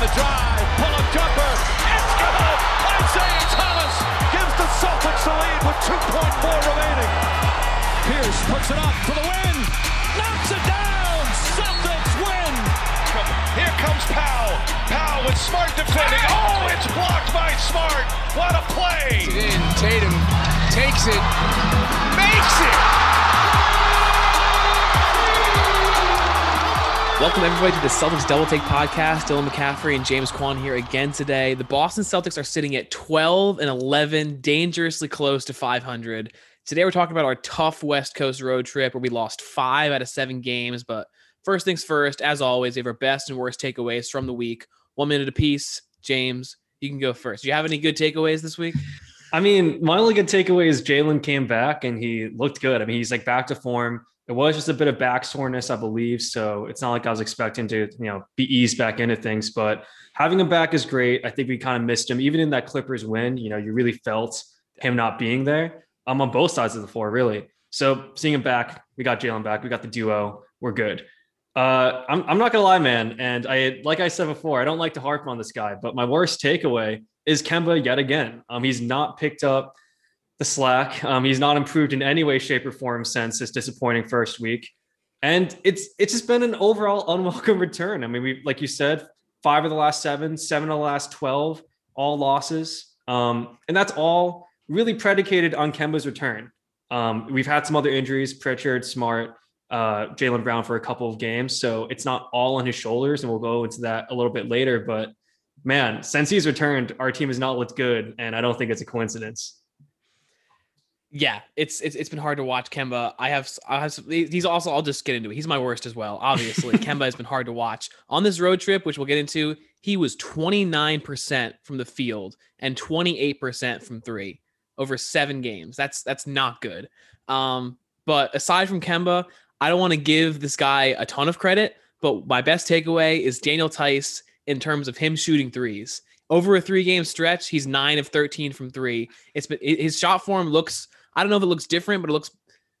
the drive, pull up jumper, it's good! Isaiah Thomas gives the Celtics the lead with 2.4 remaining. Pierce puts it up for the win, knocks it down, Celtics win! Here comes Powell. Powell with smart defending. Oh, it's blocked by Smart. What a play! In Tatum takes it, makes it. Welcome everybody to the Celtics Double Take podcast. Dylan McCaffrey and James Quan here again today. The Boston Celtics are sitting at 12 and 11, dangerously close to 500. Today we're talking about our tough West Coast road trip where we lost five out of seven games. But first things first, as always, we have our best and worst takeaways from the week. One minute apiece. James, you can go first. Do you have any good takeaways this week? I mean, my only good takeaway is Jaylen came back and he looked good. I mean, he's like back to form. It was just a bit of back soreness, I believe. So it's not like I was expecting to, you know, be eased back into things. But having him back is great. I think we kind of missed him. Even in that Clippers win, you know, you really felt him not being there. I'm on both sides of the floor, really. So seeing him back, we got Jaylen back. We got the duo. We're good. Uh, I'm, I'm not gonna lie, man. And I, like I said before, I don't like to harp on this guy, but my worst takeaway is Kemba yet again. Um, he's not picked up the slack. Um, he's not improved in any way, shape, or form since his disappointing first week, and it's it's just been an overall unwelcome return. I mean, we like you said, five of the last seven, seven of the last twelve, all losses, um, and that's all really predicated on Kemba's return. Um, we've had some other injuries, Pritchard, Smart, uh, Jaylen Brown for a couple of games, so it's not all on his shoulders, and we'll go into that a little bit later. But man, since he's returned, our team has not looked good, and I don't think it's a coincidence. Yeah, it's it's it's been hard to watch Kemba. I have I have he's also I'll just get into it. He's my worst as well. Obviously, Kemba has been hard to watch on this road trip, which we'll get into. He was 29% from the field and 28% from 3 over 7 games. That's that's not good. Um but aside from Kemba, I don't want to give this guy a ton of credit, but my best takeaway is Daniel Theis in terms of him shooting threes. Over a 3 game stretch, he's 9 of 13 from 3. It's been his shot form looks I don't know if it looks different, but it looks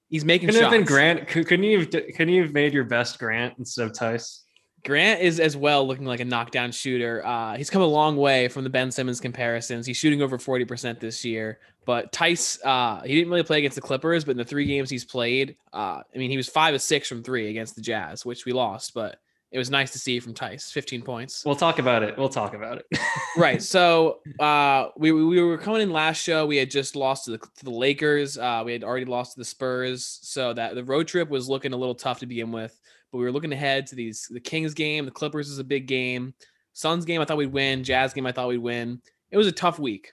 he's making. Couldn't shots. have been Grant. Couldn't you? Have, couldn't you have made your best Grant instead of Theis? Grant is as well looking like a knockdown shooter. Uh, he's come a long way from the Ben Simmons comparisons. He's shooting over 40% this year. But Theis, uh, he didn't really play against the Clippers, but in the three games he's played, uh, I mean, he was five of six from three against the Jazz, which we lost. But it was nice to see from Theis, 15 points. We'll talk about it. We'll talk about it. right. So uh, we, we were coming in last show. We had just lost to the, to the Lakers. Uh, we had already lost to the Spurs. So that the road trip was looking a little tough to begin with. But we were looking ahead to these the Kings game. The Clippers is a big game. Suns game, I thought we'd win. Jazz game, I thought we'd win. It was a tough week.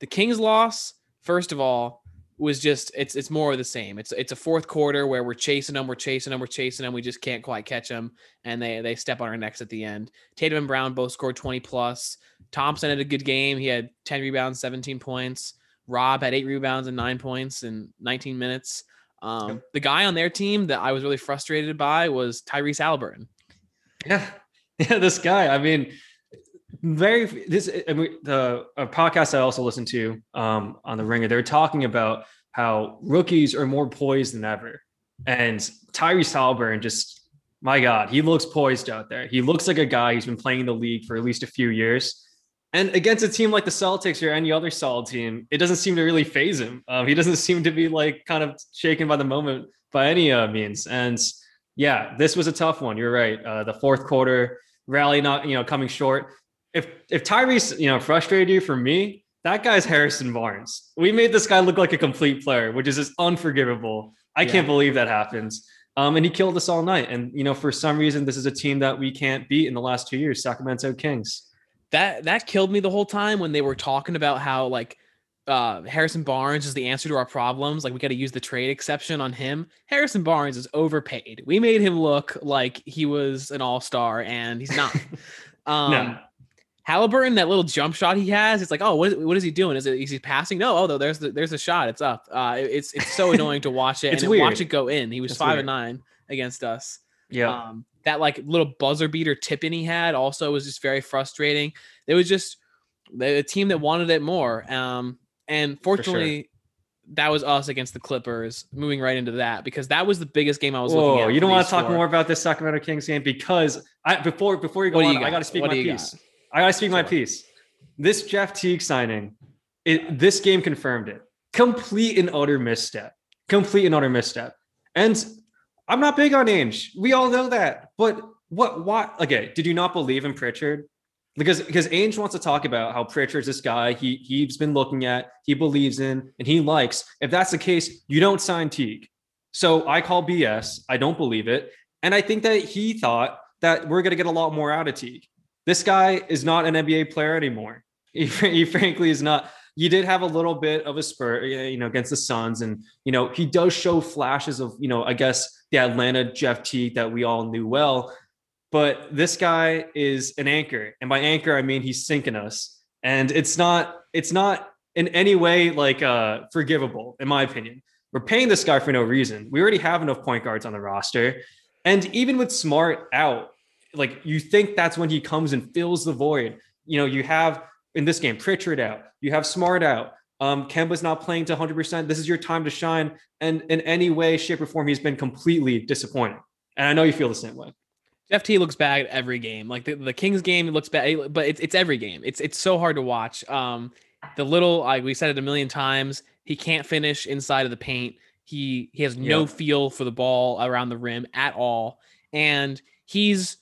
The Kings loss, first of all, was just it's it's more of the same. It's it's a fourth quarter where we're chasing them, we're chasing them, we're chasing them. We just can't quite catch them, and they they step on our necks at the end. Tatum and Brown both scored twenty plus. Thompson had a good game. He had ten rebounds, seventeen points. Rob had eight rebounds and nine points in nineteen minutes. Um, yep. The guy on their team that I was really frustrated by was Tyrese Halliburton. Yeah, yeah, this guy. I mean, very this the podcast I also listened to um, on the Ringer. They're talking about how rookies are more poised than ever, and Tyrese Halliburton just my God, he looks poised out there. He looks like a guy who's been playing the league for at least a few years. And against a team like the Celtics or any other solid team, it doesn't seem to really phase him. Um, he doesn't seem to be like kind of shaken by the moment by any uh, means. And yeah, this was a tough one. You're right. Uh, the fourth quarter rally not you know coming short if if Tyrese, you know, frustrated you for me, that guy's Harrison Barnes. We made this guy look like a complete player, which is just unforgivable. I yeah. can't believe that happens. Um, and he killed us all night. And you know, for some reason, this is a team that we can't beat in the last two years, Sacramento Kings. That that killed me the whole time when they were talking about how like uh, Harrison Barnes is the answer to our problems. Like we got to use the trade exception on him. Harrison Barnes is overpaid. We made him look like he was an all star, and he's not. Um, no. Halliburton, that little jump shot he has, it's like, oh, what is, what is he doing? Is it is he passing? No, oh, there's the, there's a shot. It's up. Uh, it's it's so annoying to watch it it's and weird. watch it go in. He was it's five weird. and nine against us. Yeah. Um, that like little buzzer beater tip in he had also was just very frustrating. It was just the team that wanted it more. Um, and fortunately, sure. that was us against the Clippers. Moving right into that because that was the biggest game I was Whoa, looking at. You don't want to talk more about this Sacramento Kings game because I before before you go on, you I got to speak what my piece. Got? I gotta speak my piece. This Jeff Teague signing, it, this game confirmed it. Complete and utter misstep. Complete and utter misstep. And I'm not big on Ainge. We all know that. But what? What? Okay. Did you not believe in Pritchard? Because because Ainge wants to talk about how Pritchard's this guy he he's been looking at, he believes in, and he likes. If that's the case, you don't sign Teague. So I call BS. I don't believe it. And I think that he thought that we're going to get a lot more out of Teague. This guy is not an NBA player anymore. He, he frankly is not. You did have a little bit of a spur, you know, against the Suns, and you know he does show flashes of, you know, I guess the Atlanta Jeff Teague that we all knew well. But this guy is an anchor, and by anchor I mean he's sinking us, and it's not it's not in any way like uh forgivable, in my opinion. We're paying this guy for no reason. We already have enough point guards on the roster. And even with Smart out, like you think that's when he comes and fills the void. You know, you have in this game Pritchard out, you have Smart out. Um, Kemba's not playing to 100%. This is your time to shine. And in any way, shape, or form, he's been completely disappointing. And I know you feel the same way. Jeff Teague looks bad every game. Like the, the Kings game, it looks bad, but it's it's every game. It's it's so hard to watch. Um, the little like we said it a million times, he can't finish inside of the paint. He he has no feel for the ball around the rim at all. And he's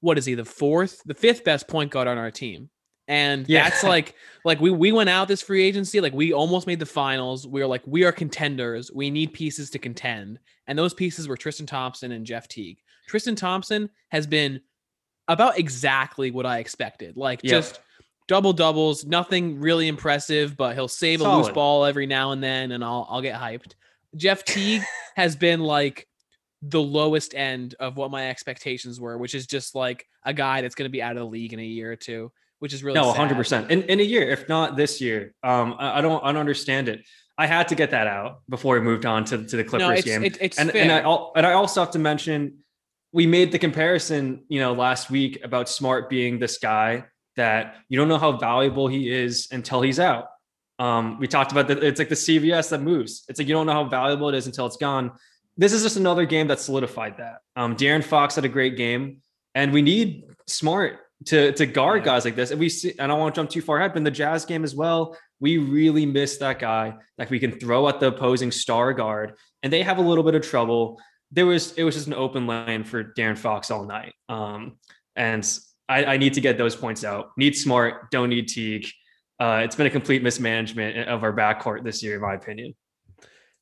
what is he, the fourth, the fifth best point guard on our team. And yeah. that's like like we we went out this free agency, like we almost made the finals. We were like, we are contenders. We need pieces to contend. And those pieces were Tristan Thompson and Jeff Teague. Tristan Thompson has been about exactly what I expected. Like yep. just double doubles, nothing really impressive, but he'll save Solid. a loose ball every now and then, and I'll I'll get hyped. Jeff Teague has been like the lowest end of what my expectations were, which is just like a guy that's going to be out of the league in a year or two, which is really no, hundred percent in in a year, if not this year. Um, I, I, don't I don't understand it. I had to get that out before we moved on to, to the Clippers no, it's, game, it, it's and fair. and I and I also have to mention we made the comparison, you know, last week about Smart being this guy that you don't know how valuable he is until he's out. Um, we talked about that. It's like the CVS that moves. It's like you don't know how valuable it is until it's gone. This is just another game that solidified that. Um, De'Aaron Fox had a great game, and we need smart to to guard yeah. guys like this. And we see, and I don't want to jump too far ahead, but in the Jazz game as well, we really miss that guy that we can throw at the opposing star guard, and they have a little bit of trouble. There was it was just an open lane for De'Aaron Fox all night. Um, and I, I, need to get those points out. Need smart, don't need Teague. Uh, it's been a complete mismanagement of our backcourt this year, in my opinion.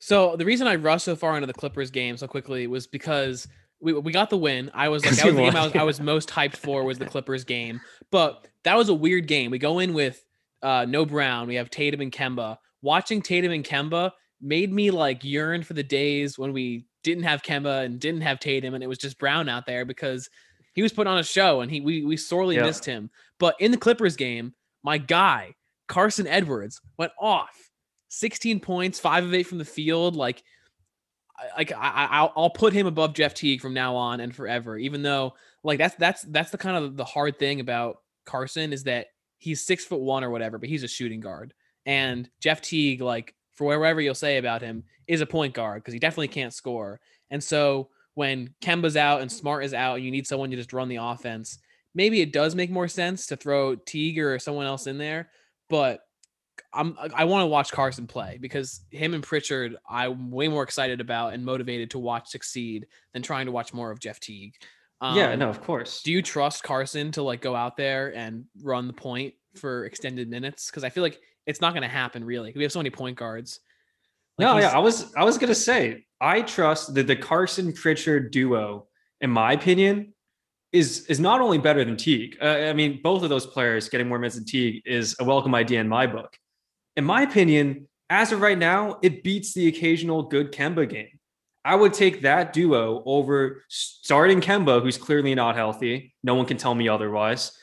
So the reason I rushed so far into the Clippers game so quickly was because we, we got the win. I was like, that was the game I was, I was most hyped for was the Clippers game. But that was a weird game. We go in with uh, no Brown. We have Tatum and Kemba. Watching Tatum and Kemba made me like yearn for the days when we didn't have Kemba and didn't have Tatum and it was just Brown out there because he was put on a show and he we we sorely yep. missed him. But in the Clippers game, my guy Carson Edwards went off, 16 points, five of eight from the field. Like, like I, I'll, I'll put him above Jeff Teague from now on and forever. Even though, like that's that's that's the kind of the hard thing about Carson is that he's six foot one or whatever, but he's a shooting guard. And Jeff Teague, like for wherever you'll say about him, is a point guard because he definitely can't score. And so when Kemba's out and Smart is out, and you need someone to just run the offense. Maybe it does make more sense to throw Teague or someone else in there, but I'm I want to watch Carson play because him and Pritchard I'm way more excited about and motivated to watch succeed than trying to watch more of Jeff Teague. Um, yeah, no, of course. Do you trust Carson to like go out there and run the point for extended minutes? Because I feel like it's not going to happen really. We have so many point guards. Like no, yeah, I was I was gonna say I trust that the Carson Pritchard duo, in my opinion, is is not only better than Teague. Uh, I mean, both of those players getting more minutes than Teague is a welcome idea in my book. In my opinion, as of right now, it beats the occasional good Kemba game. I would take that duo over starting Kemba, who's clearly not healthy. No one can tell me otherwise.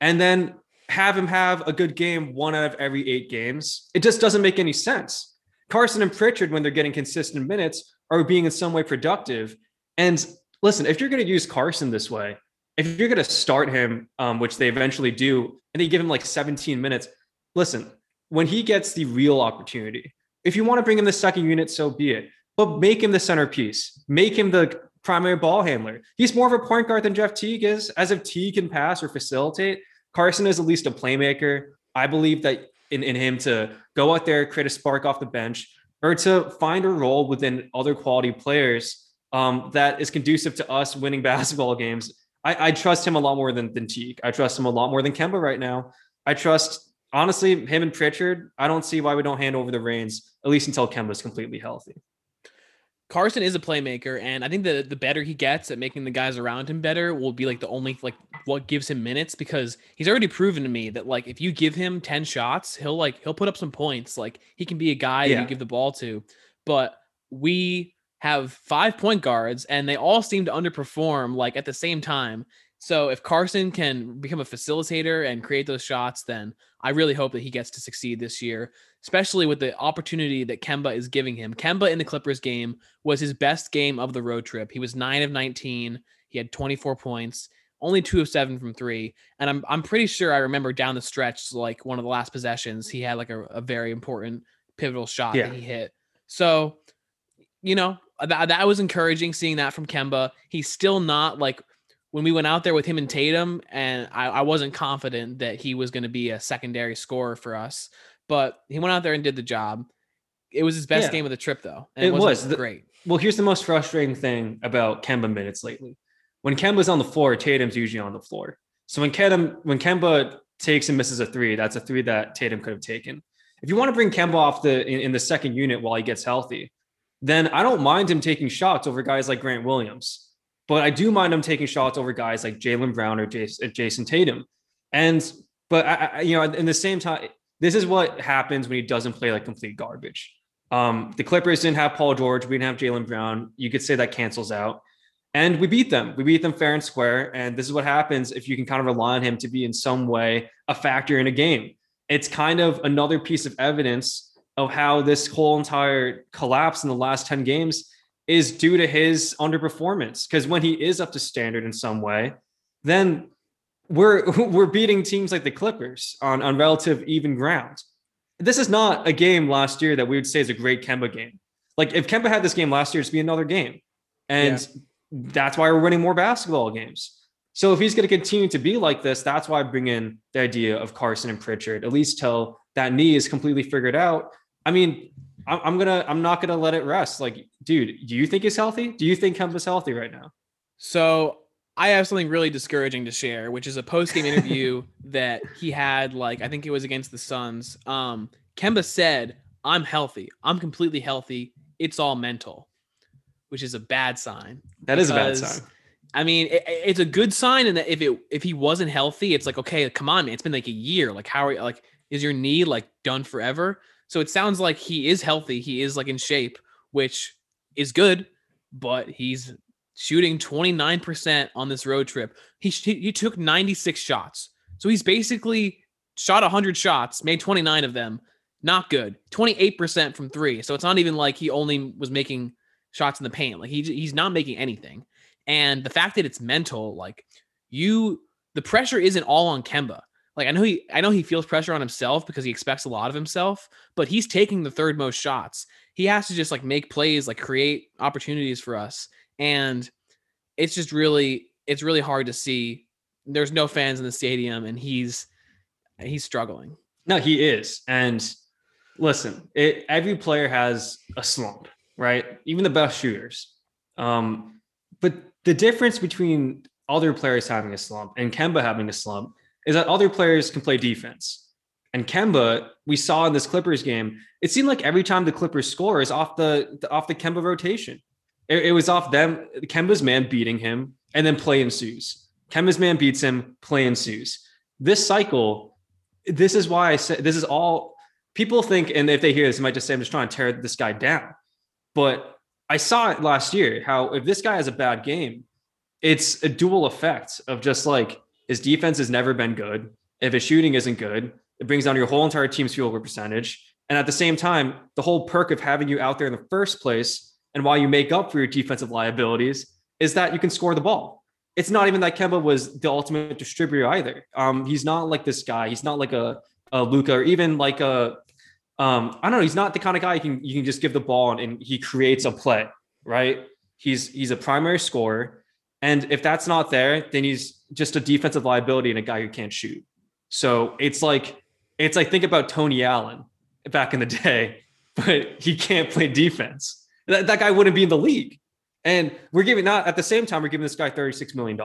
And then have him have a good game one out of every eight games. It just doesn't make any sense. Carson and Pritchard, when they're getting consistent minutes, are being in some way productive. And listen, if you're going to use Carson this way, if you're going to start him, um, which they eventually do, and they give him like 17 minutes, listen, when he gets the real opportunity, if you want to bring him the second unit, so be it. But make him the centerpiece. Make him the primary ball handler. He's more of a point guard than Jeff Teague is. As if Teague can pass or facilitate, Carson is at least a playmaker. I believe that in, in him to go out there, create a spark off the bench, or to find a role within other quality players um, that is conducive to us winning basketball games. I, I trust him a lot more than, than Teague. I trust him a lot more than Kemba right now. I trust, honestly, him and Pritchard. I don't see why we don't hand over the reins, at least until Kemba's completely healthy. Carson is a playmaker, and I think the the better he gets at making the guys around him better will be like the only like what gives him minutes because he's already proven to me that like if you give him 10 shots, he'll like he'll put up some points. Like he can be a guy yeah. that you give the ball to. But we have five point guards and they all seem to underperform like at the same time. So if Carson can become a facilitator and create those shots, then I really hope that he gets to succeed this year, especially with the opportunity that Kemba is giving him. Kemba in the Clippers game was his best game of the road trip. He was 9 of 19. He had 24 points, only 2 of 7 from 3. And I'm I'm pretty sure I remember down the stretch like one of the last possessions, he had like a, a very important pivotal shot yeah. that he hit. So, you know, that, that was encouraging seeing that from Kemba. He's still not like when we went out there with him and Tatum, and I, I wasn't confident that he was going to be a secondary scorer for us, but he went out there and did the job. It was his best yeah. game of the trip, though. it, it was the, great. Well, here's the most frustrating thing about Kemba minutes lately. When Kemba's on the floor, Tatum's usually on the floor. So when Kemba when Kemba takes and misses a three, that's a three that Tatum could have taken. If you want to bring Kemba off the in, in the second unit while he gets healthy, then I don't mind him taking shots over guys like Grant Williams but I do mind him taking shots over guys like Jaylen Brown or Jayson Tatum. And, but I, I, you know, in the same time, this is what happens when he doesn't play like complete garbage. Um, the Clippers didn't have Paul George. We didn't have Jaylen Brown. You could say that cancels out. And we beat them. We beat them fair and square. And this is what happens if you can kind of rely on him to be in some way a factor in a game. It's kind of another piece of evidence of how this whole entire collapse in the last 10 games is due to his underperformance. Because when he is up to standard in some way, then we're we're beating teams like the Clippers on, on relative even ground. This is not a game last year that we would say is a great Kemba game. Like if Kemba had this game last year, it'd be another game. And yeah. that's why we're winning more basketball games. So if he's going to continue to be like this, that's why I bring in the idea of Carson and Pritchard, at least till that knee is completely figured out. I mean, I'm, gonna I'm not gonna let it rest. Like, dude, do you think he's healthy? Do you think Kemba's healthy right now? So I have something really discouraging to share, which is a post game interview that he had. Like, I think it was against the Suns. Um, Kemba said, "I'm healthy. I'm completely healthy. It's all mental," which is a bad sign. That is a bad sign. I mean, it, it's a good sign, and that if it if he wasn't healthy, it's like, okay, come on, man. It's been like a year. Like, how are you? Like, is your knee like done forever? So it sounds like he is healthy. He is like in shape, which is good, but he's shooting 29% on this road trip. He, he took 96 shots. So he's basically shot 100 shots, made 29 of them. Not good. 28% from three. So it's not even like he only was making shots in the paint. Like he, he's not making anything. And the fact that it's mental, like you, the pressure isn't all on Kemba. Like I know he I know he feels pressure on himself because he expects a lot of himself, but he's taking the third most shots. He has to just like make plays, like create opportunities for us. And it's just really it's really hard to see. There's no fans in the stadium and he's he's struggling. No, he is. And listen, it, every player has a slump, right? Even the best shooters. Um, but the difference between other players having a slump and Kemba having a slump is that other players can play defense. And Kemba, we saw in this Clippers game, it seemed like every time the Clippers score is off the, off the Kemba rotation. It, it, was off them, Kemba's man beating him, and then play ensues. Kemba's man beats him, play ensues. This cycle, this is why I said this is all people think, and if they hear this, they might just say, I'm just trying to tear this guy down. But I saw it last year how if this guy has a bad game, it's a dual effect of just like his defense has never been good. If his shooting isn't good, it brings down your whole entire team's field goal percentage. And at the same time, the whole perk of having you out there in the first place and why you make up for your defensive liabilities is that you can score the ball. It's not even that Kemba was the ultimate distributor either. Um, he's not like this guy. He's not like a, a Luka or even like a um, I don't know. He's not the kind of guy you can you can just give the ball and, and he creates a play, right? He's he's a primary scorer. And if that's not there, then he's just a defensive liability and a guy who can't shoot. So it's like it's like think about Tony Allen back in the day, but he can't play defense. That, that guy wouldn't be in the league. And we're giving not at the same time, we're giving this guy $36 million.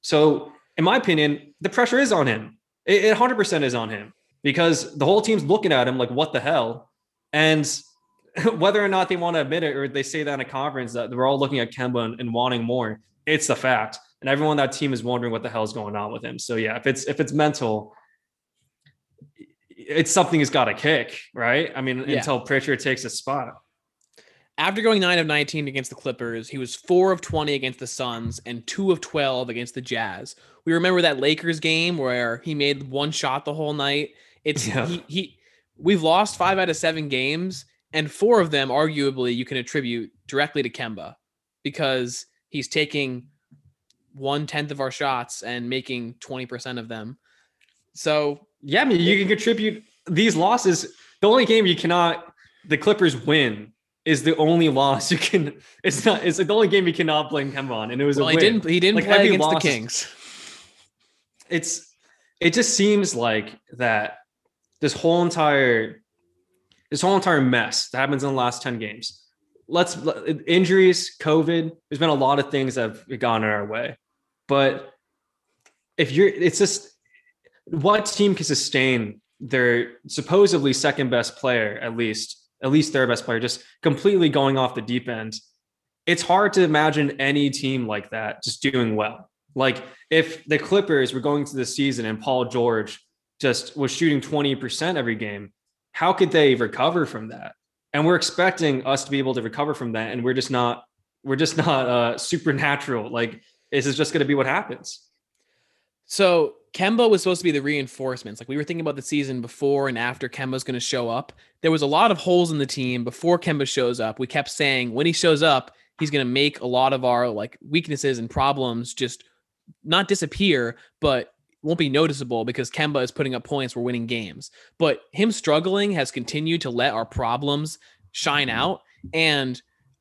So in my opinion, the pressure is on him. It, it 100% is on him because the whole team's looking at him like, what the hell? And whether or not they want to admit it or they say that in a conference that we're all looking at Kemba and, and wanting more, it's the fact. And everyone on that team is wondering what the hell is going on with him. So yeah, if it's if it's mental, it's something he's got to kick, right? I mean, yeah. until Pritchard takes a spot. After going 9 of 19 against the Clippers, he was 4 of 20 against the Suns and 2 of 12 against the Jazz. We remember that Lakers game where he made one shot the whole night. It's yeah. he, he we've lost 5 out of 7 games and 4 of them arguably you can attribute directly to Kemba because he's taking one tenth of our shots and making 20% of them. So yeah, I mean you can contribute these losses. The only game you cannot the Clippers win is the only loss you can. It's not. It's the only game you cannot blame Kemba on, and it was. Well, a he didn't. He didn't like play against loss, the Kings. It's. It just seems like that. This whole entire. This whole entire mess that happens in the last ten games. Let's injuries, COVID. There's been a lot of things that have gone in our way, but if you're, it's just what team can sustain their supposedly second best player at least at least their best player, just completely going off the deep end. It's hard to imagine any team like that just doing well. Like if the Clippers were going to the season and Paul George just was shooting 20% every game, how could they recover from that? And we're expecting us to be able to recover from that. And we're just not, we're just not uh, supernatural. Like this is just going to be what happens. So Kemba was supposed to be the reinforcements. Like we were thinking about the season before and after Kemba's going to show up. There was a lot of holes in the team before Kemba shows up. We kept saying when he shows up, he's going to make a lot of our like weaknesses and problems just not disappear, but won't be noticeable because Kemba is putting up points. We're winning games. But him struggling has continued to let our problems shine out. And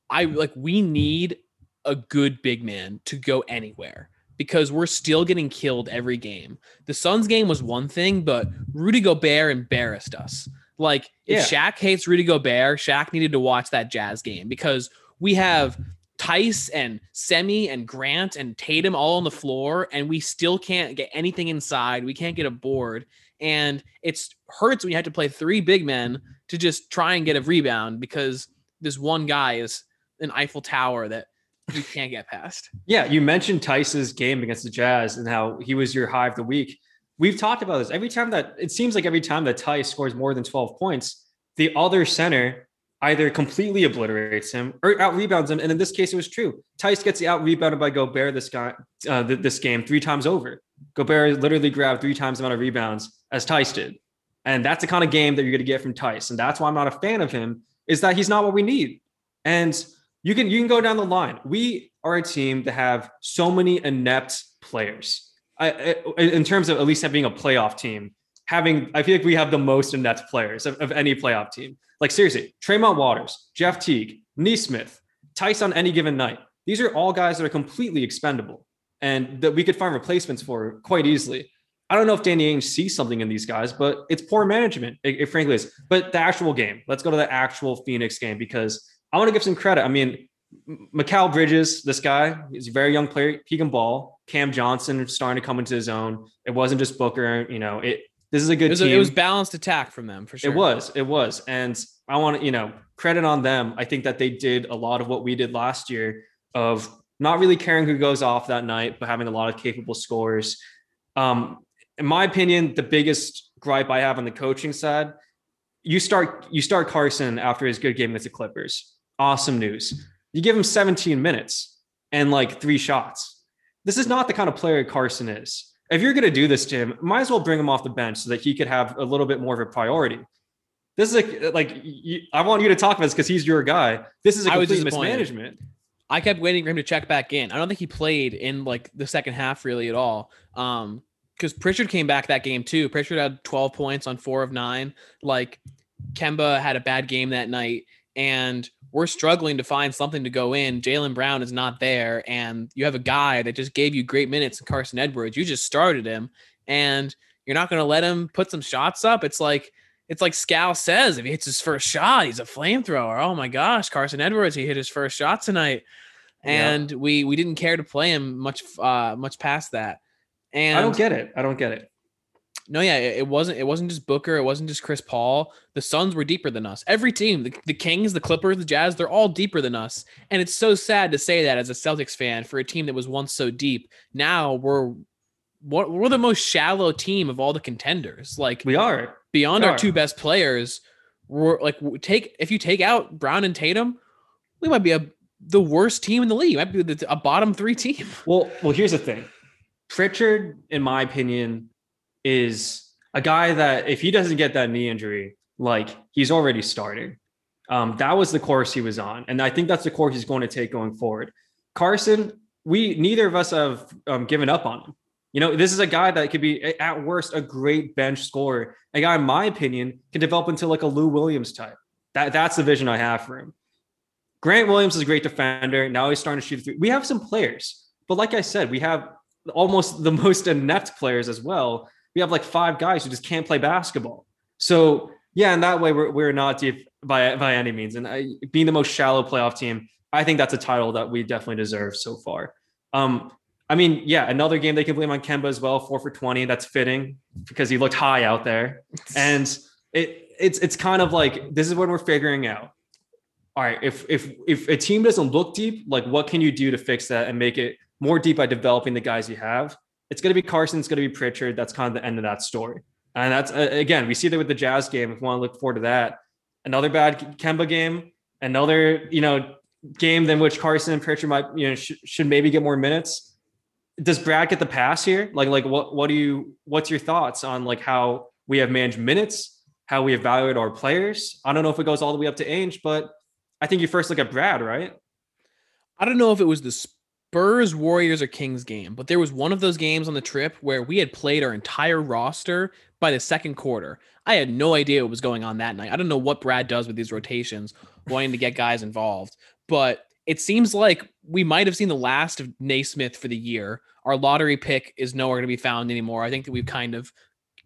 I like we need a good big man to go anywhere because we're still getting killed every game. The Suns game was one thing, but Rudy Gobert embarrassed us. Like if yeah. Shaq hates Rudy Gobert, Shaq needed to watch that Jazz game because we have Theis and Semi and Grant and Tatum all on the floor, and we still can't get anything inside. We can't get a board, and it's hurts when you have to play three big men to just try and get a rebound because this one guy is an Eiffel Tower that you can't get past. Yeah, you mentioned Theis's game against the Jazz and how he was your high of the week. We've talked about this every time that it seems like every time that Theis scores more than 12 points, the other center either completely obliterates him or out rebounds him. And in this case, it was true. Theis gets the out rebounded by Gobert this guy uh, this game three times over. Gobert literally grabbed three times the amount of rebounds as Theis did. And that's the kind of game that you're going to get from Theis. And that's why I'm not a fan of him, is that he's not what we need. And you can you can go down the line. We are a team that have so many inept players. I, in terms of at least being a playoff team, having I feel like we have the most inept players of, of any playoff team. Like seriously, Tremont Waters, Jeff Teague, Nesmith, Theis on any given night. These are all guys that are completely expendable and that we could find replacements for quite easily. I don't know if Danny Ainge sees something in these guys, but it's poor management. It, it frankly is. But the actual game, let's go to the actual Phoenix game because I want to give some credit. I mean, Mikal Bridges, this guy, he's a very young player. He can ball. Cam Johnson starting to come into his own. It wasn't just Booker. You know, it. This is a good it was, team. A, it was balanced attack from them for sure. It was. It was, and I want to you know credit on them. I think that they did a lot of what we did last year of not really caring who goes off that night, but having a lot of capable scores. Um, in my opinion, the biggest gripe I have on the coaching side, you start you start Carson after his good game against the Clippers awesome news. You give him 17 minutes and like three shots. This is not the kind of player Carson is. If you're going to do this to him, might as well bring him off the bench so that he could have a little bit more of a priority. This is a, like, you, I want you to talk about this because he's your guy. This is a complete mismanagement. I kept waiting for him to check back in. I don't think he played in like the second half really at all. Um, because Pritchard came back that game too. Pritchard had 12 points on four of nine. Like Kemba had a bad game that night, and we're struggling to find something to go in. Jaylen Brown is not there, and you have a guy that just gave you great minutes, Carson Edwards. You just started him, and You're not going to let him put some shots up. It's like it's like Scal says, if he hits his first shot, he's a flamethrower. Oh my gosh, Carson Edwards, he hit his first shot tonight, and yeah. we we didn't care to play him much uh much past that. And I don't get it. I don't get it. No, yeah, it wasn't. It wasn't just Booker. It wasn't just Chris Paul. The Suns were deeper than us. Every team, the, the Kings, the Clippers, the Jazz, they're all deeper than us. And it's so sad to say that as a Celtics fan for a team that was once so deep. Now we're we're the most shallow team of all the contenders. Like we are beyond we our are. two best players. We're like take if you take out Brown and Tatum, we might be a the worst team in the league. Might be the, a bottom three team. Well, well, here's the thing. Pritchard, in my opinion, is a guy that if he doesn't get that knee injury, like he's already starting. Um, that was the course he was on, and I think that's the course he's going to take going forward. Carson, we neither of us have um, given up on him. You know, this is a guy that could be at worst a great bench scorer. A guy, in my opinion, can develop into like a Lou Williams type. That that's the vision I have for him. Grant Williams is a great defender. Now he's starting to shoot three. We have some players, but like I said, we have almost the most inept players as well we have like five guys who just can't play basketball. So yeah, in that way, we're, we're not deep by by any means. And I, being the most shallow playoff team, I think that's a title that we definitely deserve so far. Um, I mean, yeah, another game they can blame on Kemba as well, four for twenty. That's fitting because he looked high out there, and it it's it's kind of like this is when we're figuring out. All right, if if if a team doesn't look deep, like what can you do to fix that and make it more deep by developing the guys you have? It's going to be Carson, it's going to be Pritchard. That's kind of the end of that story. And that's uh, again, we see that with the Jazz game. If we want to look forward to that, another bad Kemba game, another you know game than which Carson and Pritchard might you know sh- should maybe get more minutes. Does Brad get the pass here? Like like what what do you what's your thoughts on like how we have managed minutes, how we evaluate our players? I don't know if it goes all the way up to Ainge, but I think you first look at Brad, right? I don't know if it was the Spurs, Warriors, or Kings game, but there was one of those games on the trip where we had played our entire roster by the second quarter. I had no idea what was going on that night. I don't know what Brad does with these rotations, wanting to get guys involved, but it seems like we might have seen the last of Nesmith for the year. Our lottery pick is nowhere to be found anymore. I think that we've kind of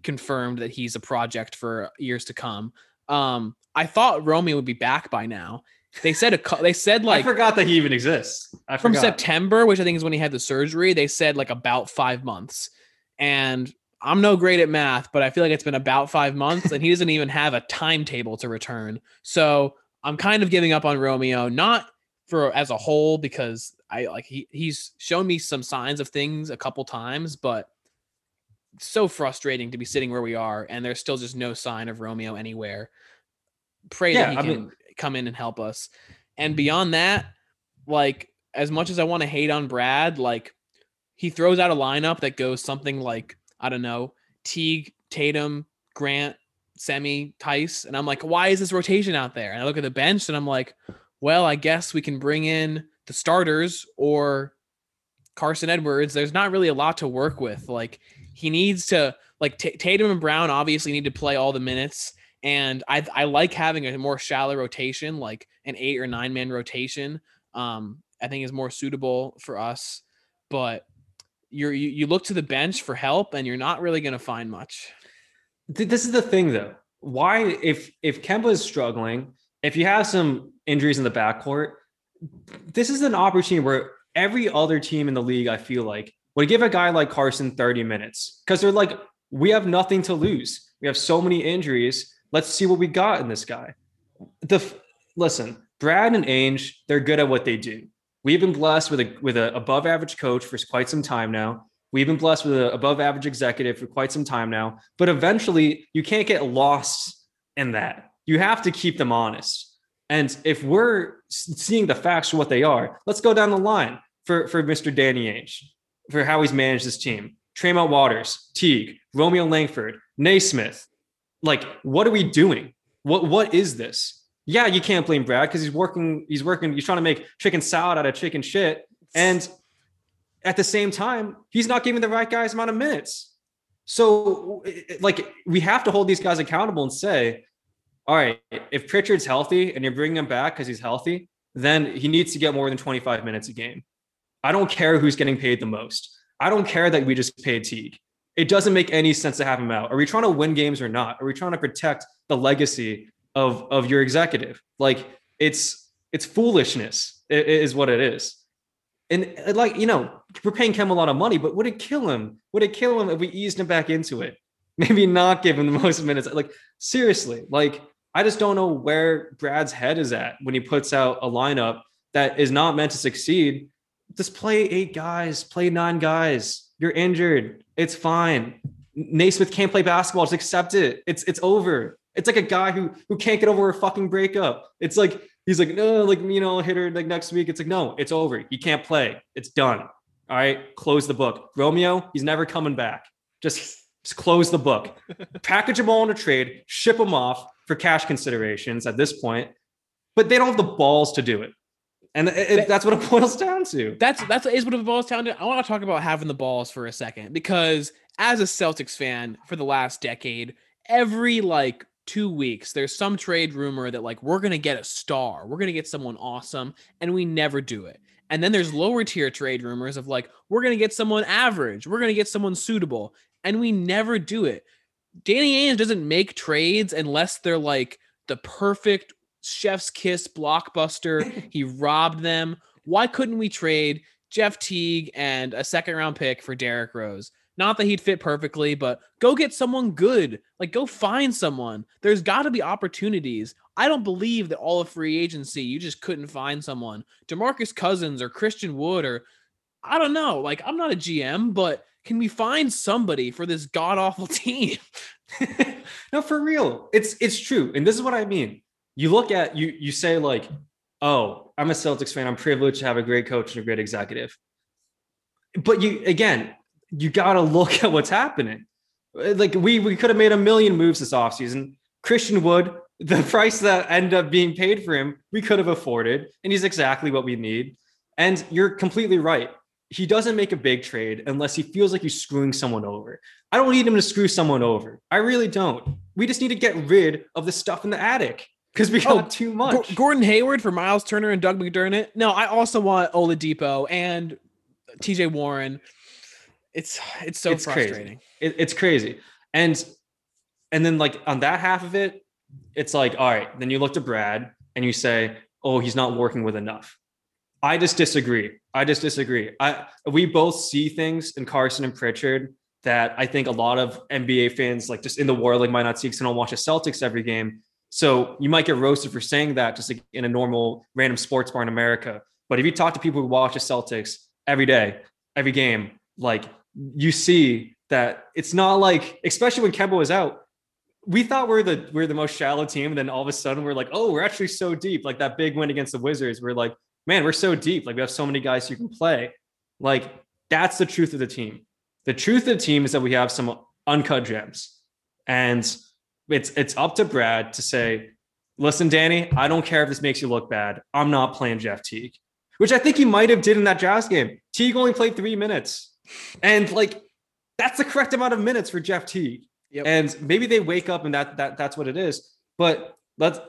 confirmed that he's a project for years to come. Um, I thought Romeo would be back by now. They said a they said like I forgot that he even exists. I from forgot. September, which I think is when he had the surgery. They said like about five months, and I'm no great at math, but I feel like it's been about five months, and he doesn't even have a timetable to return. So I'm kind of giving up on Romeo, not for as a whole because I like he he's shown me some signs of things a couple times, but so frustrating to be sitting where we are and there's still just no sign of Romeo anywhere. Pray yeah, that he I can mean, come in and help us. And beyond that, like as much as I want to hate on Brad, like he throws out a lineup that goes something like, I don't know, Teague, Tatum, Grant, Semi, Theis. And I'm like, why is this rotation out there? And I look at the bench and I'm like, well, I guess we can bring in the starters or Carson Edwards. There's not really a lot to work with. Like he needs to like T- Tatum and Brown obviously need to play all the minutes. And I I like having a more shallow rotation, like an eight or nine man rotation. Um, I think is more suitable for us. But you're you, you look to the bench for help, and you're not really going to find much. This is the thing, though. Why, if if Kemba is struggling, if you have some injuries in the backcourt, this is an opportunity where every other team in the league, I feel like, would give a guy like Carson 30 minutes because they're like, we have nothing to lose. We have so many injuries. Let's see what we got in this guy. The listen, Brad and Ainge, they're good at what they do. We've been blessed with a with an above average coach for quite some time now. We've been blessed with an above average executive for quite some time now. But eventually, you can't get lost in that. You have to keep them honest. And if we're seeing the facts for what they are, let's go down the line for, for Mr. Danny Ainge, for how he's managed this team. Tremont Waters, Teague, Romeo Langford, Nesmith, like what are we doing? What what is this? Yeah you can't blame brad because he's working he's working he's trying to make chicken salad out of chicken shit. And at the same time he's not giving the right guys amount of minutes. So like we have to hold these guys accountable and say all right if pritchard's healthy and you're bringing him back because he's healthy then he needs to get more than 25 minutes a game. I don't care who's getting paid the most. I don't care that we just paid teague it doesn't make any sense to have him out. Are we trying to win games or not? Are we trying to protect the legacy of of your executive? Like it's it's foolishness is what it is. And uh, like you know, we're paying Kem a lot of money, but would it kill him? Would it kill him if we eased him back into it? Maybe not give him the most minutes. Like seriously, like I just don't know where Brad's head is at when he puts out a lineup that is not meant to succeed. Just play eight guys, play nine guys. You're injured. It's fine. Nesmith can't play basketball. Just accept it. It's it's over. It's like a guy who who can't get over a fucking breakup. It's like he's like no, like you know, hit her like next week. It's like no, it's over. He can't play. It's done. All right, close the book. Romeo, he's never coming back. Just just close the book. Package them all in a trade, ship them off for cash considerations at this point, but they don't have the balls to do it. And it, that's what it boils down to. That's that's is what it boils down to. I want to talk about having the balls for a second because as a Celtics fan for the last decade, every like two weeks there's some trade rumor that like we're gonna get a star, we're gonna get someone awesome, and we never do it. And then there's lower tier trade rumors of like we're gonna get someone average, we're gonna get someone suitable, and we never do it. Danny Ainge doesn't make trades unless they're like the perfect chef's kiss blockbuster. he robbed them. Why couldn't we trade Jeff Teague and a second round pick for Derrick Rose? Not that he'd fit perfectly, but go get someone good. Like go find someone. There's got to be opportunities. I don't believe that all of free agency you just couldn't find someone. DeMarcus Cousins or Christian Wood or I don't know. Like I'm not a GM, but can we find somebody for this god awful team? no, for real. It's it's true. And this is what I mean you look at you you say like, oh, I'm a Celtics fan. I'm privileged to have a great coach and a great executive. But you again, you got to look at what's happening. Like we we could have made a million moves this offseason. Christian Wood, the price that ended up being paid for him, we could have afforded, and he's exactly what we need. And you're completely right. He doesn't make a big trade unless he feels like he's screwing someone over. I don't need him to screw someone over. I really don't. We just need to get rid of the stuff in the attic because we oh, got oh, too much. Gordon Hayward for Myles Turner and Doug McDermott. No, I also want Oladipo and TJ Warren. It's it's so it's frustrating. Crazy. It, it's crazy, and and then like on that half of it, it's like all right. Then you look to Brad and you say, oh, he's not working with enough. I just disagree. I just disagree. I we both see things in Carson and Pritchard that I think a lot of NBA fans, like just in the world, like might not see because they don't watch the Celtics every game. So you might get roasted for saying that just like in a normal random sports bar in America. But if you talk to people who watch the Celtics every day, every game, like you see that it's not like, especially when Kemba was out, we thought we're the we're the most shallow team. And then all of a sudden we're like, oh, we're actually so deep. Like that big win against the Wizards, we're like, man, we're so deep. Like we have so many guys who can play. Like that's the truth of the team. The truth of the team is that we have some uncut gems. And it's it's up to Brad to say, listen, Danny, I don't care if this makes you look bad. I'm not playing Jeff Teague, which I think he might have did in that Jazz game. Teague only played three minutes, and like that's the correct amount of minutes for Jeff Teague. Yep. And maybe they wake up and that that that's what it is. But let's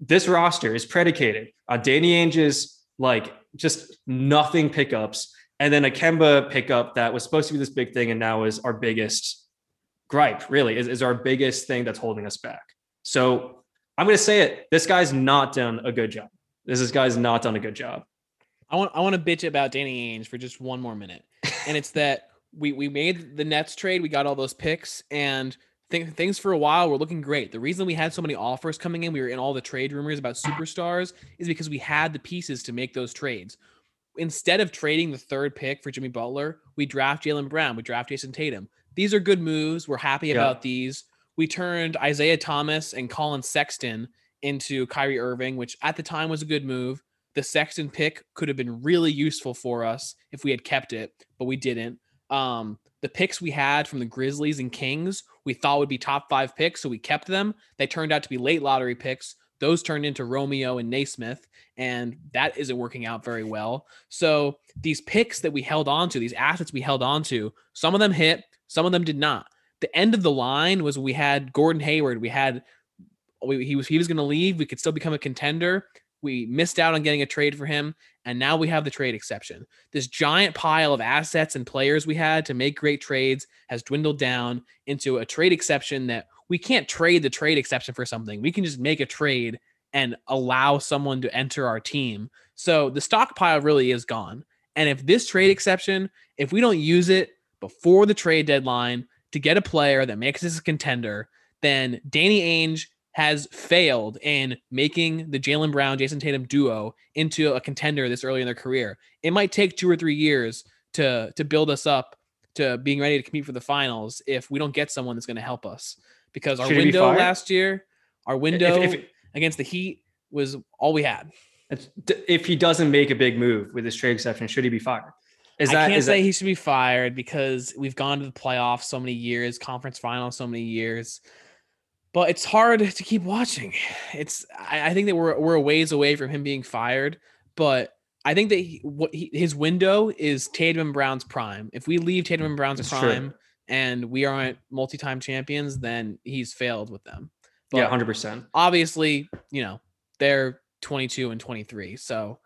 this roster is predicated on Danny Ainge's like just nothing pickups, and then a Kemba pickup that was supposed to be this big thing and now is our biggest gripe really is, is our biggest thing that's holding us back. So I'm going to say it. This guy's not done a good job. This, this guy's not done a good job. I want I want to bitch about Danny Ainge for just one more minute, and it's that we we made the Nets trade. We got all those picks, and th- things for a while were looking great. The reason we had so many offers coming in, we were in all the trade rumors about superstars, is because we had the pieces to make those trades. Instead of trading the third pick for Jimmy Butler, we draft Jaylen Brown, we draft Jayson Tatum these are good moves. We're happy yeah. about these. We turned Isaiah Thomas and Collin Sexton into Kyrie Irving, which at the time was a good move. The Sexton pick could have been really useful for us if we had kept it, but we didn't. Um, the picks we had from the Grizzlies and Kings, we thought would be top five picks, so we kept them. They turned out to be late lottery picks. Those turned into Romeo and Nesmith, and that isn't working out very well. So these picks that we held on to, these assets we held on to, some of them hit, some of them did not. The end of the line was we had Gordon Hayward. We had we, he was he was going to leave. We could still become a contender. We missed out on getting a trade for him, and now we have the trade exception. This giant pile of assets and players we had to make great trades has dwindled down into a trade exception that we can't trade the trade exception for something. We can just make a trade and allow someone to enter our team. So the stockpile really is gone. And if this trade exception, if we don't use it before the trade deadline to get a player that makes us a contender, then Danny Ainge has failed in making the Jaylen Brown, Jayson Tatum duo into a contender this early in their career. It might take two or three years to to build us up to being ready to compete for the finals if we don't get someone that's going to help us. Because our Should he be window last year, our window If, if, against the Heat was all we had. if he doesn't make a big move with his trade exception, should he be fired? Is I can't say that, he should be fired because we've gone to the playoffs so many years, conference finals so many years. But it's hard to keep watching. It's I, I think that we're we're a ways away from him being fired, but I think that he, what he, his window is Tatum and Brown's prime. If we leave Tatum and Brown's That's true. prime and we aren't multi-time champions, then he's failed with them. But yeah, hundred percent. obviously, you know, they're 22 and 23. So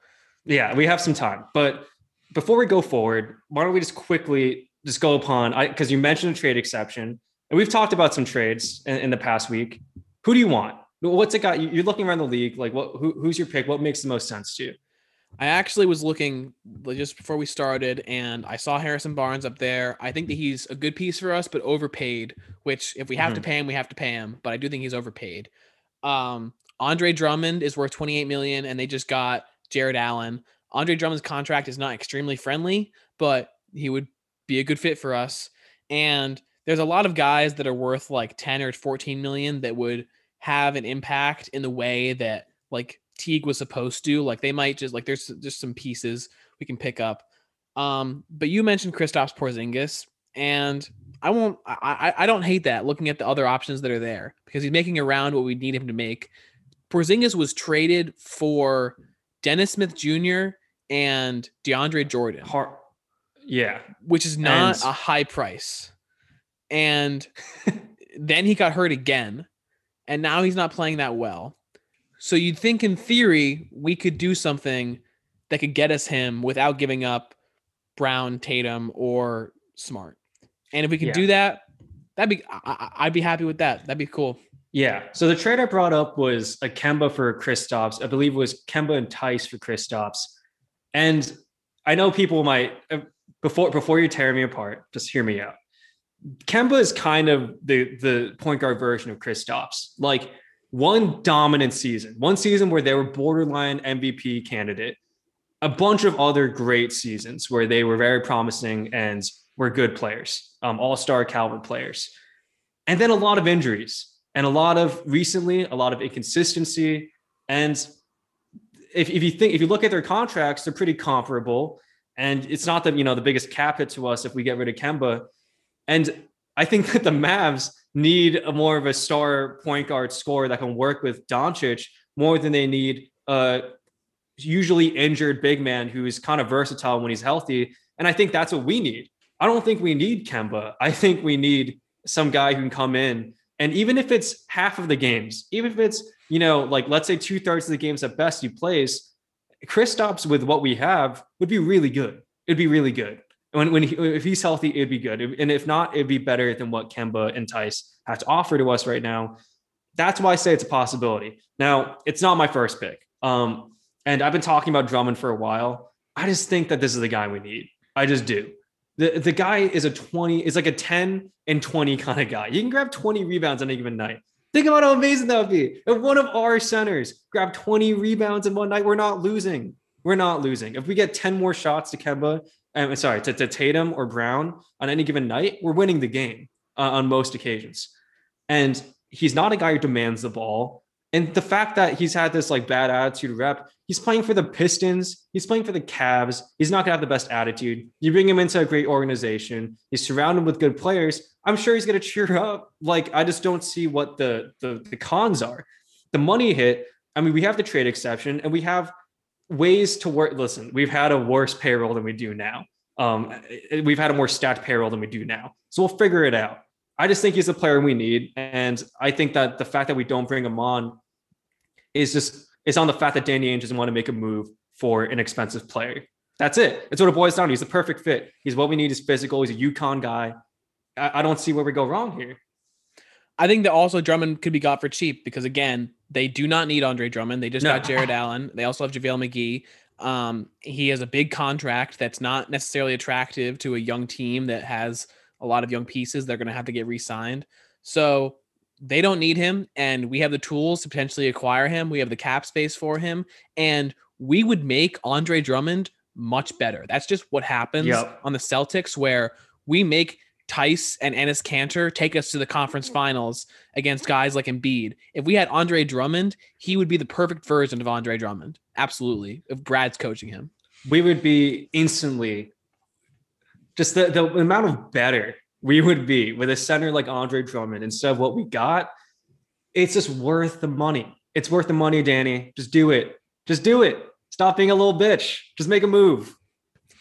Yeah, we have some time, but before we go forward, why don't we just quickly just go upon I because you mentioned a trade exception, and we've talked about some trades in, in the past week. Who do you want? What's it got? You- You're looking around the league, like what? Who, who's your pick? What makes the most sense to you? I actually was looking just before we started, and I saw Harrison Barnes up there. I think that he's a good piece for us, but overpaid. Which, if we have to Mhm. pay him, we have to pay him. But I do think he's overpaid. Um, Andre Drummond is worth 28 million, and they just got Jarrett Allen. Andre Drummond's contract is not extremely friendly, but he would be a good fit for us. And there's a lot of guys that are worth like 10 or 14 million that would have an impact in the way that like Teague was supposed to. Like they might just like there's just some pieces we can pick up. Um, but you mentioned Kristaps Porzingis, and I won't. I, I I don't hate that. Looking at the other options that are there because he's making around what we need him to make. Porzingis was traded for Dennis Smith Jr. and DeAndre Jordan, Har- yeah, which is not And- a high price. And then he got hurt again, and now he's not playing that well. So you'd think, in theory, we could do something that could get us him without giving up Brown, Tatum, or Smart. And if we could Yeah. do that, that'd be I, I'd be happy with that. That'd be cool. yeah. So the trade I brought up was a Kemba for Kristaps. I believe it was Kemba and Theis for Kristaps. And I know people might uh, before before you tear me apart, just hear me out. Kemba is kind of the the point guard version of Chris Kristaps. Like one dominant season, one season where they were borderline MVP candidate, a bunch of other great seasons where they were very promising and were good players, um, all-star caliber players. And then a lot of injuries and a lot of recently, a lot of inconsistency. And if, if you think if you look at their contracts, they're pretty comparable. And it's not that you know the biggest cap hit to us if we get rid of Kemba. And I think that the Mavs need a more of a star point guard scorer that can work with Doncic more than they need a usually injured big man who's kind of versatile when he's healthy. And I think that's what we need. I don't think we need Kemba. I think we need some guy who can come in and even if it's half of the games, even if it's, you know, like let's say two thirds of the games at best he plays, Kristaps with what we have would be really good. It'd be really good. When, when he, if he's healthy, it'd be good. And if not, it'd be better than what Kemba and Theis have to offer to us right now. That's why I say it's a possibility. Now, it's not my first pick. Um, and I've been talking about Drummond for a while. I just think that this is the guy we need. I just do. The, the guy is a 20, is like a 10 and 20 kind of guy. You can grab 20 rebounds on a given night. Think about how amazing that would be. If one of our centers grab 20 rebounds in one night, we're not losing. We're not losing. If we get 10 more shots to Kemba, um, sorry, to, to Tatum or Brown on any given night, we're winning the game uh, on most occasions. And he's not a guy who demands the ball. And the fact that he's had this like bad attitude rep, he's playing for the Pistons, he's playing for the Cavs. He's not gonna have the best attitude. You bring him into a great organization, he's surrounded with good players. I'm sure he's gonna cheer up. Like I just don't see what the the, the cons are. The money hit. I mean, we have the trade exception, and we have ways to work. Listen, we've had a worse payroll than we do now. Um, we've had a more stacked payroll than we do now. So we'll figure it out. I just think he's the player we need, and I think that the fact that we don't bring him on is just is on the fact that Danny Ainge doesn't want to make a move for an expensive player. That's it. It's what it boils down to. He's the perfect fit. He's what we need. He's physical. He's a UConn guy. I, I don't see where we go wrong here. I think that also Drummond could be got for cheap because again, they do not need Andre Drummond. They just No. got Jarrett Allen. They also have JaVale McGee. Um, he has a big contract that's not necessarily attractive to a young team that has a lot of young pieces. They're going to have to get re-signed. So they don't need him, and we have the tools to potentially acquire him. We have the cap space for him, and we would make Andre Drummond much better. That's just what happens Yep. on the Celtics, where we make Theis and Enes Kanter take us to the conference mm. finals against guys like Embiid. If we had Andre Drummond, he would be the perfect version of Andre Drummond. Absolutely. If Brad's coaching him. we would be instantly just the, the amount of better we would be with a center like Andre Drummond instead of what we got. It's just worth the money. It's worth the money, Danny. Just do it. Just do it. Stop being a little bitch. Just make a move.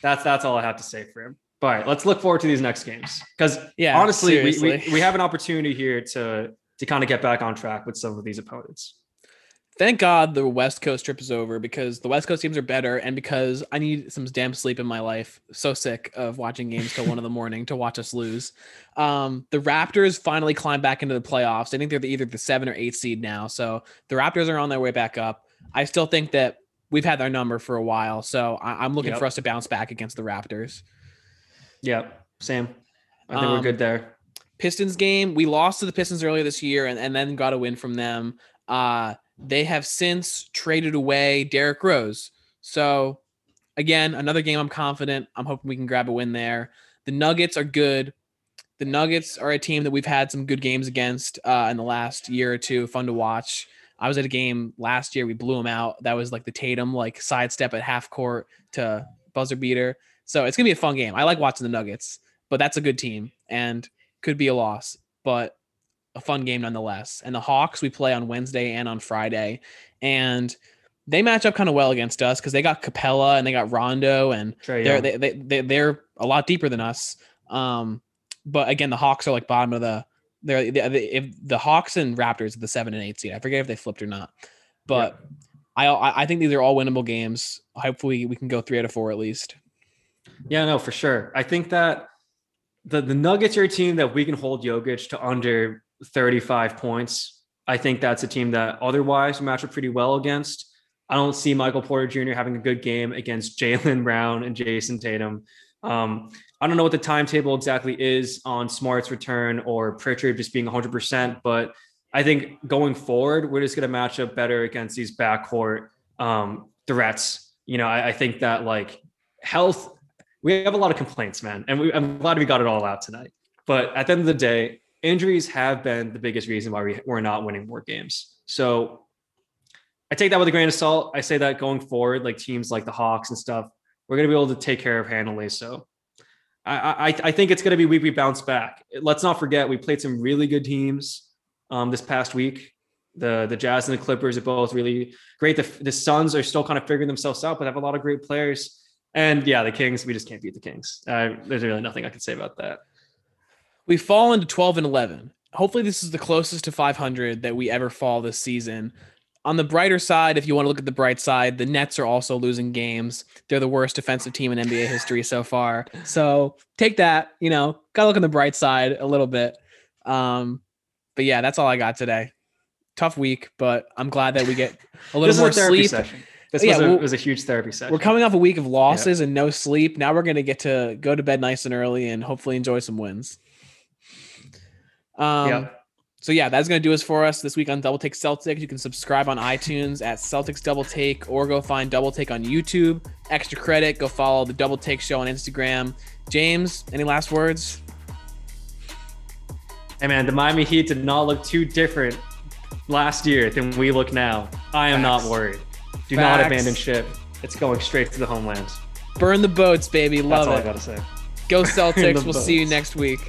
That's that's all I have to say for him. But all right, let's look forward to these next games because Yeah. honestly, we, we, we have an opportunity here to to kind of get back on track with some of these opponents. Thank God the West Coast trip is over because the West Coast teams are better and because I need some damn sleep in my life. So sick of watching games till one in the morning to watch us lose. Um, the Raptors finally climbed back into the playoffs. I think they're the, either the seven or eight seed now. So the Raptors are on their way back up. I still think that we've had their number for a while. So I, I'm looking Yep. for us to bounce back against the Raptors. Yep. Sam. I think we're Um, good there. Pistons game. We lost to the Pistons earlier this year and, and then got a win from them. Uh, they have since traded away Derrick Rose. So, again, another game I'm confident. I'm hoping we can grab a win there. The Nuggets are good. The Nuggets are a team that we've had some good games against uh, in the last year or two. Fun to watch. I was at a game last year. We blew them out. That was like the Tatum like sidestep at half court to buzzer beater. So it's gonna be a fun game. I like watching the Nuggets, but that's a good team and could be a loss, but a fun game nonetheless. And the Hawks we play on Wednesday and on Friday, and they match up kind of well against us because they got Capela and they got Rondo and Trae they're they, they, they they're a lot deeper than us. Um, but again, the Hawks are like bottom of the. They're the, if the Hawks and Raptors are the seven and eight seed. I forget if they flipped or not, but I I I think these are all winnable games. Hopefully, we can go three out of four at least. Yeah, no, for sure. I think that the the Nuggets are a team that we can hold Jokic to under 35 points. I think that's a team that otherwise match up pretty well against. I don't see Michael Porter Jr. having a good game against Jaylen Brown and Jayson Tatum. Um, I don't know what the timetable exactly is on Smart's return or Pritchard just being 100%, but I think going forward, we're just going to match up better against these backcourt um, threats. You know, I, I think that like health, we have a lot of complaints, man, and we, I'm glad we got it all out tonight. But at the end of the day, injuries have been the biggest reason why we, we're not winning more games. So I take that with a grain of salt. I say that going forward, like teams like the Hawks and stuff, we're going to be able to take care of handily. So I, I, I think it's going to be week we bounce back. Let's not forget we played some really good teams um, this past week. The the Jazz and the Clippers are both really great. The, the Suns are still kind of figuring themselves out, but have a lot of great players. And yeah, the Kings, we just can't beat the Kings. Uh, there's really nothing I can say about that. We've fallen to 12 and 11. Hopefully, this is the closest to 500 that we ever fall this season. On the brighter side, if you want to look at the bright side, the Nets are also losing games. They're the worst defensive team in NBA history so far. So take that, you know, gotta look on the bright side a little bit. Um, but yeah, that's all I got today. Tough week, but I'm glad that we get a little more sleep. session. This Yeah, was, a, well, was a huge therapy session. We're coming off a week of losses and no sleep. Now we're gonna get to go to bed nice and early and hopefully enjoy some wins. Um, Yeah. So yeah, that's gonna do us for us this week on Double Take Celtics. You can subscribe on iTunes at Celtics Double Take, or go find Double Take on YouTube. Extra credit. Go follow the Double Take Show on Instagram. James, any last words? Hey man, the Miami Heat did not look too different last year than we look now. I am not worried. Do not abandon ship. It's going straight to the homeland. Burn the boats, baby. Love it. That's Love all I gotta say. Go Celtics. We'll see you next week.